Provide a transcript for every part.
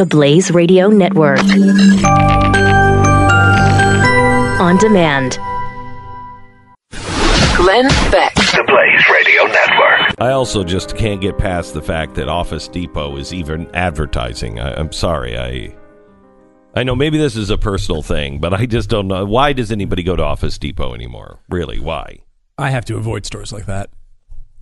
The Blaze Radio Network. On demand. Glenn Beck. The Blaze Radio Network. I also just can't get past the fact that Office Depot is even advertising. I, I'm sorry. I I know maybe this is a personal thing, but I just don't know. Why does anybody go to Office Depot anymore? Really? Why? I have to avoid stores like that.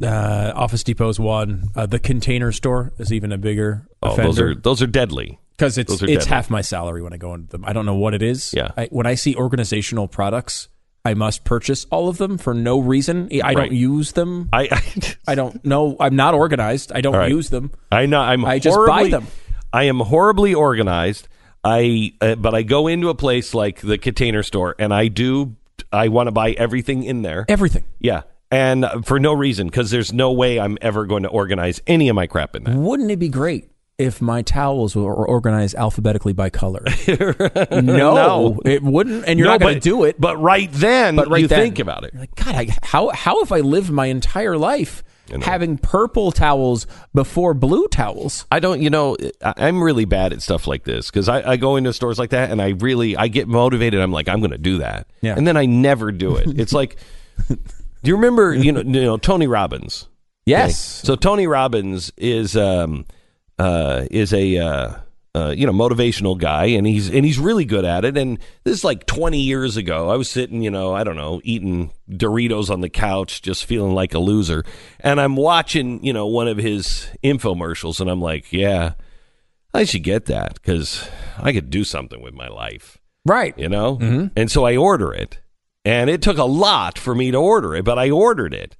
Uh, Office Depot's one. Uh, the Container Store is even a bigger Oh, those are those are deadly. because it's it's deadly. half my salary when I go into them. I don't know what it is. Yeah. I, when I see organizational products, I must purchase all of them for no reason. I Right. don't use them. I I, I don't know. I'm not organized. I don't right. use them. I know I'm I just buy them. I am horribly organized. I uh, but I go into a place like the Container Store and I do I want to buy everything in there. Everything. Yeah. And for no reason, because there's no way I'm ever going to organize any of my crap in there. Wouldn't it be great if my towels were organized alphabetically by color? no, No. it wouldn't. And you're No, not going to do it. But right then, But right you then, think about it. Like, God, I, how how have I lived my entire life know. having purple towels before blue towels? I don't, you know, I'm really bad at stuff like this because I, I go into stores like that and I really, I get motivated. I'm like, I'm going to do that. Yeah. And then I never do it. It's like, do you remember, you know, you know, Tony Robbins? Yes. So Tony Robbins is, um, uh, is a, uh, uh, you know, motivational guy, and he's and he's really good at it. And this is like 20 years ago. I was sitting, you know, I don't know, eating Doritos on the couch, just feeling like a loser. And I'm watching, you know, one of his infomercials, and I'm like, yeah, I should get that because I could do something with my life, Right. you know. And so I order it, and it took a lot for me to order it, but I ordered it,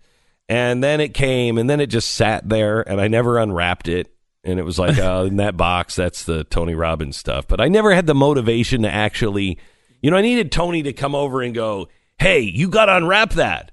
and then it came, and then it just sat there, and I never unwrapped it. And it was like, uh, in that box, that's the Tony Robbins stuff. But I never had the motivation to actually, you know, I needed Tony to come over and go, hey, you got to unwrap that.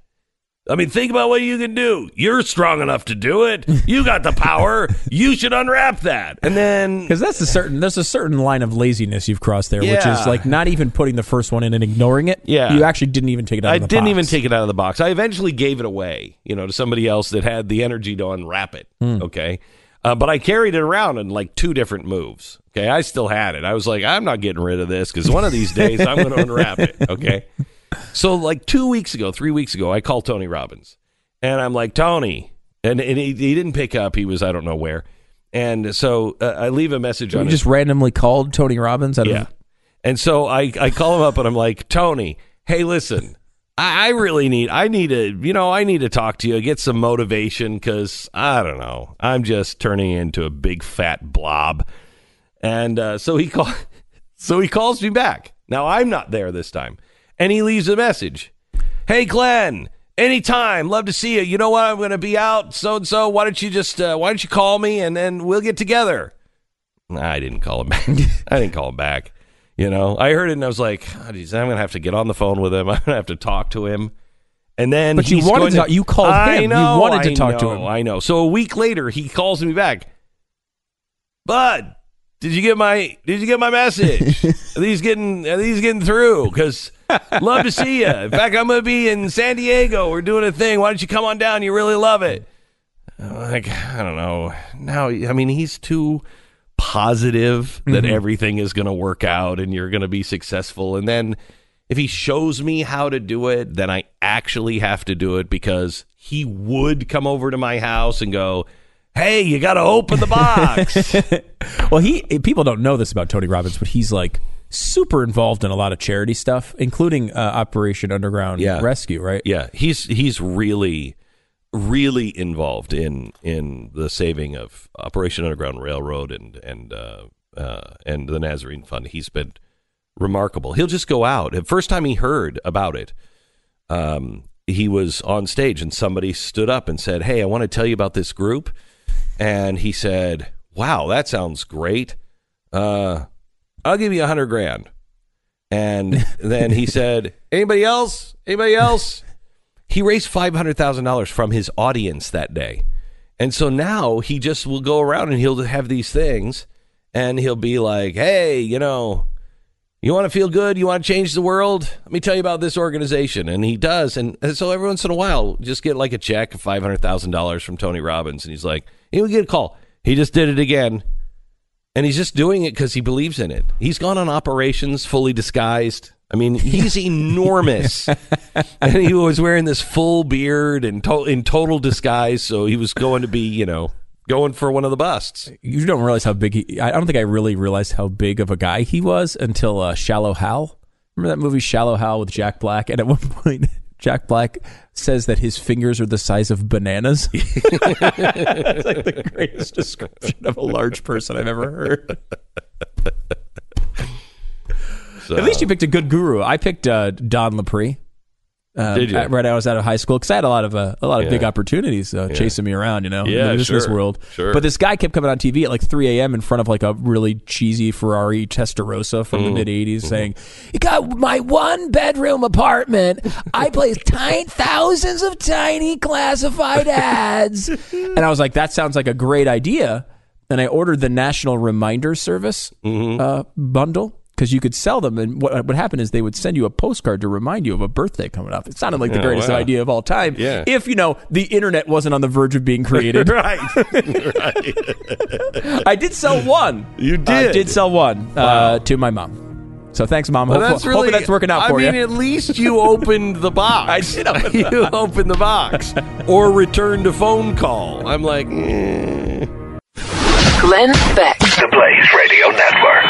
I mean, think about what you can do. You're strong enough to do it. You got the power. you should unwrap that. And then Because that's a certain there's a certain line of laziness you've crossed there, which is like not even putting the first one in and ignoring it. Yeah. You actually didn't even take it out I of the box. I didn't box. even take it out of the box. I eventually gave it away, you know, to somebody else that had the energy to unwrap it. Hmm. Okay. Uh, but I carried it around in like two different moves. Okay. I still had it. I was like, I'm not getting rid of this because one of these days I'm going to unwrap it. Okay. So, like two weeks ago, three weeks ago, I called Tony Robbins and I'm like, Tony. And, and he, he didn't pick up. He was, I don't know where. And so uh, I leave a message You on his just randomly called Tony Robbins yeah. of And so I, I call him up and I'm like, Tony, hey, listen, I, I really need, I need to, you know, I need to talk to you, get some motivation because I don't know, I'm just turning into a big fat blob. And uh, so he call, so he calls me back. Now I'm not there this time, and he leaves a message. Hey, Glenn. Anytime, love to see you. You know what? I'm going to be out so and so. Why don't you just uh, why don't you call me and then we'll get together. I didn't call him back. I didn't call him back. You know, I heard it and I was like, oh, geez, I'm going to have to get on the phone with him. I'm going to have to talk to him. And then, But you wanted to talk- you called I him. You wanted to I talk to him. I know. So a week later, he calls me back. Bud, did you get my Did you get my message? are these getting Are these getting through? Because love to see you. In fact, I'm to be in San Diego. We're doing a thing. Why don't you come on down? You really love it. I'm like I don't know. Now, I mean, he's too positive that Mm-hmm. everything is going to work out and you're going to be successful. And then if he shows me how to do it, then I actually have to do it because he would come over to my house and go, "Hey, you got to open the box." Well, he people don't know this about Tony Robbins, but he's like super involved in a lot of charity stuff, including uh, Operation Underground Yeah. Rescue, right? yeah, he's he's really really involved in in the saving of Operation Underground Railroad and and uh, uh, and the Nazarene Fund. He's been remarkable. He'll just go out. The first time he heard about it, um, he was on stage and somebody stood up and said, "Hey, I want to tell you about this group." And he said, "Wow, that sounds great. Uh, I'll give you a hundred grand." And then he said, "Anybody else? Anybody else?" He raised five hundred thousand dollars from his audience that day, and so now he just will go around and he'll have these things, and he'll be like, "Hey, you know." You want to feel good? You want to change the world? Let me tell you about this organization. And he does. And, so every once in a while, just get like a check of $500,000 from Tony Robbins. And he's like, he would get a call. He just did it again. and he's just doing it because he believes in it. He's gone on operations fully disguised. I mean, he's enormous, and he was wearing this full beard and to- in total disguise. So he was going to be, you know, going for one of the busts. You don't realize how big he. I don't think I really realized how big of a guy he was until uh, Shallow Hal. Remember that movie Shallow Hal with Jack Black? And at one point, Jack Black says that his fingers are the size of bananas. It's like the greatest description of a large person I've ever heard. So, At least you picked a good guru. I picked uh, Don Lapre. Uh, Did you? at- right out was out of high school because I had a lot of uh, a lot of Yeah. big opportunities uh, chasing me around, you know, Yeah, in the business sure. world. Sure. But this guy kept coming on TV at like 3 a.m. in front of like a really cheesy Ferrari Testarossa from Mm-hmm. the mid 80s, saying, "You got my one bedroom apartment. I place tiny thousands of tiny classified ads." and I was like, "That sounds like a great idea." And I ordered the National Reminder Service Mm-hmm. uh, bundle because you could sell them. And what would happen is they would send you a postcard to remind you of a birthday coming up. It sounded like the Oh, greatest wow. idea of all time. Yeah. If, you know, the internet wasn't on the verge of being created. right, right. I did sell one. You did. I did? did sell one uh, to my mom. So thanks, mom. Well, Hopefully, that's really, hopefully that's working out I for mean, you. at least you opened the box. I did open the you opened the box, or returned a phone call. I'm like, eh. Glenn Beck. The Blaze Radio Network.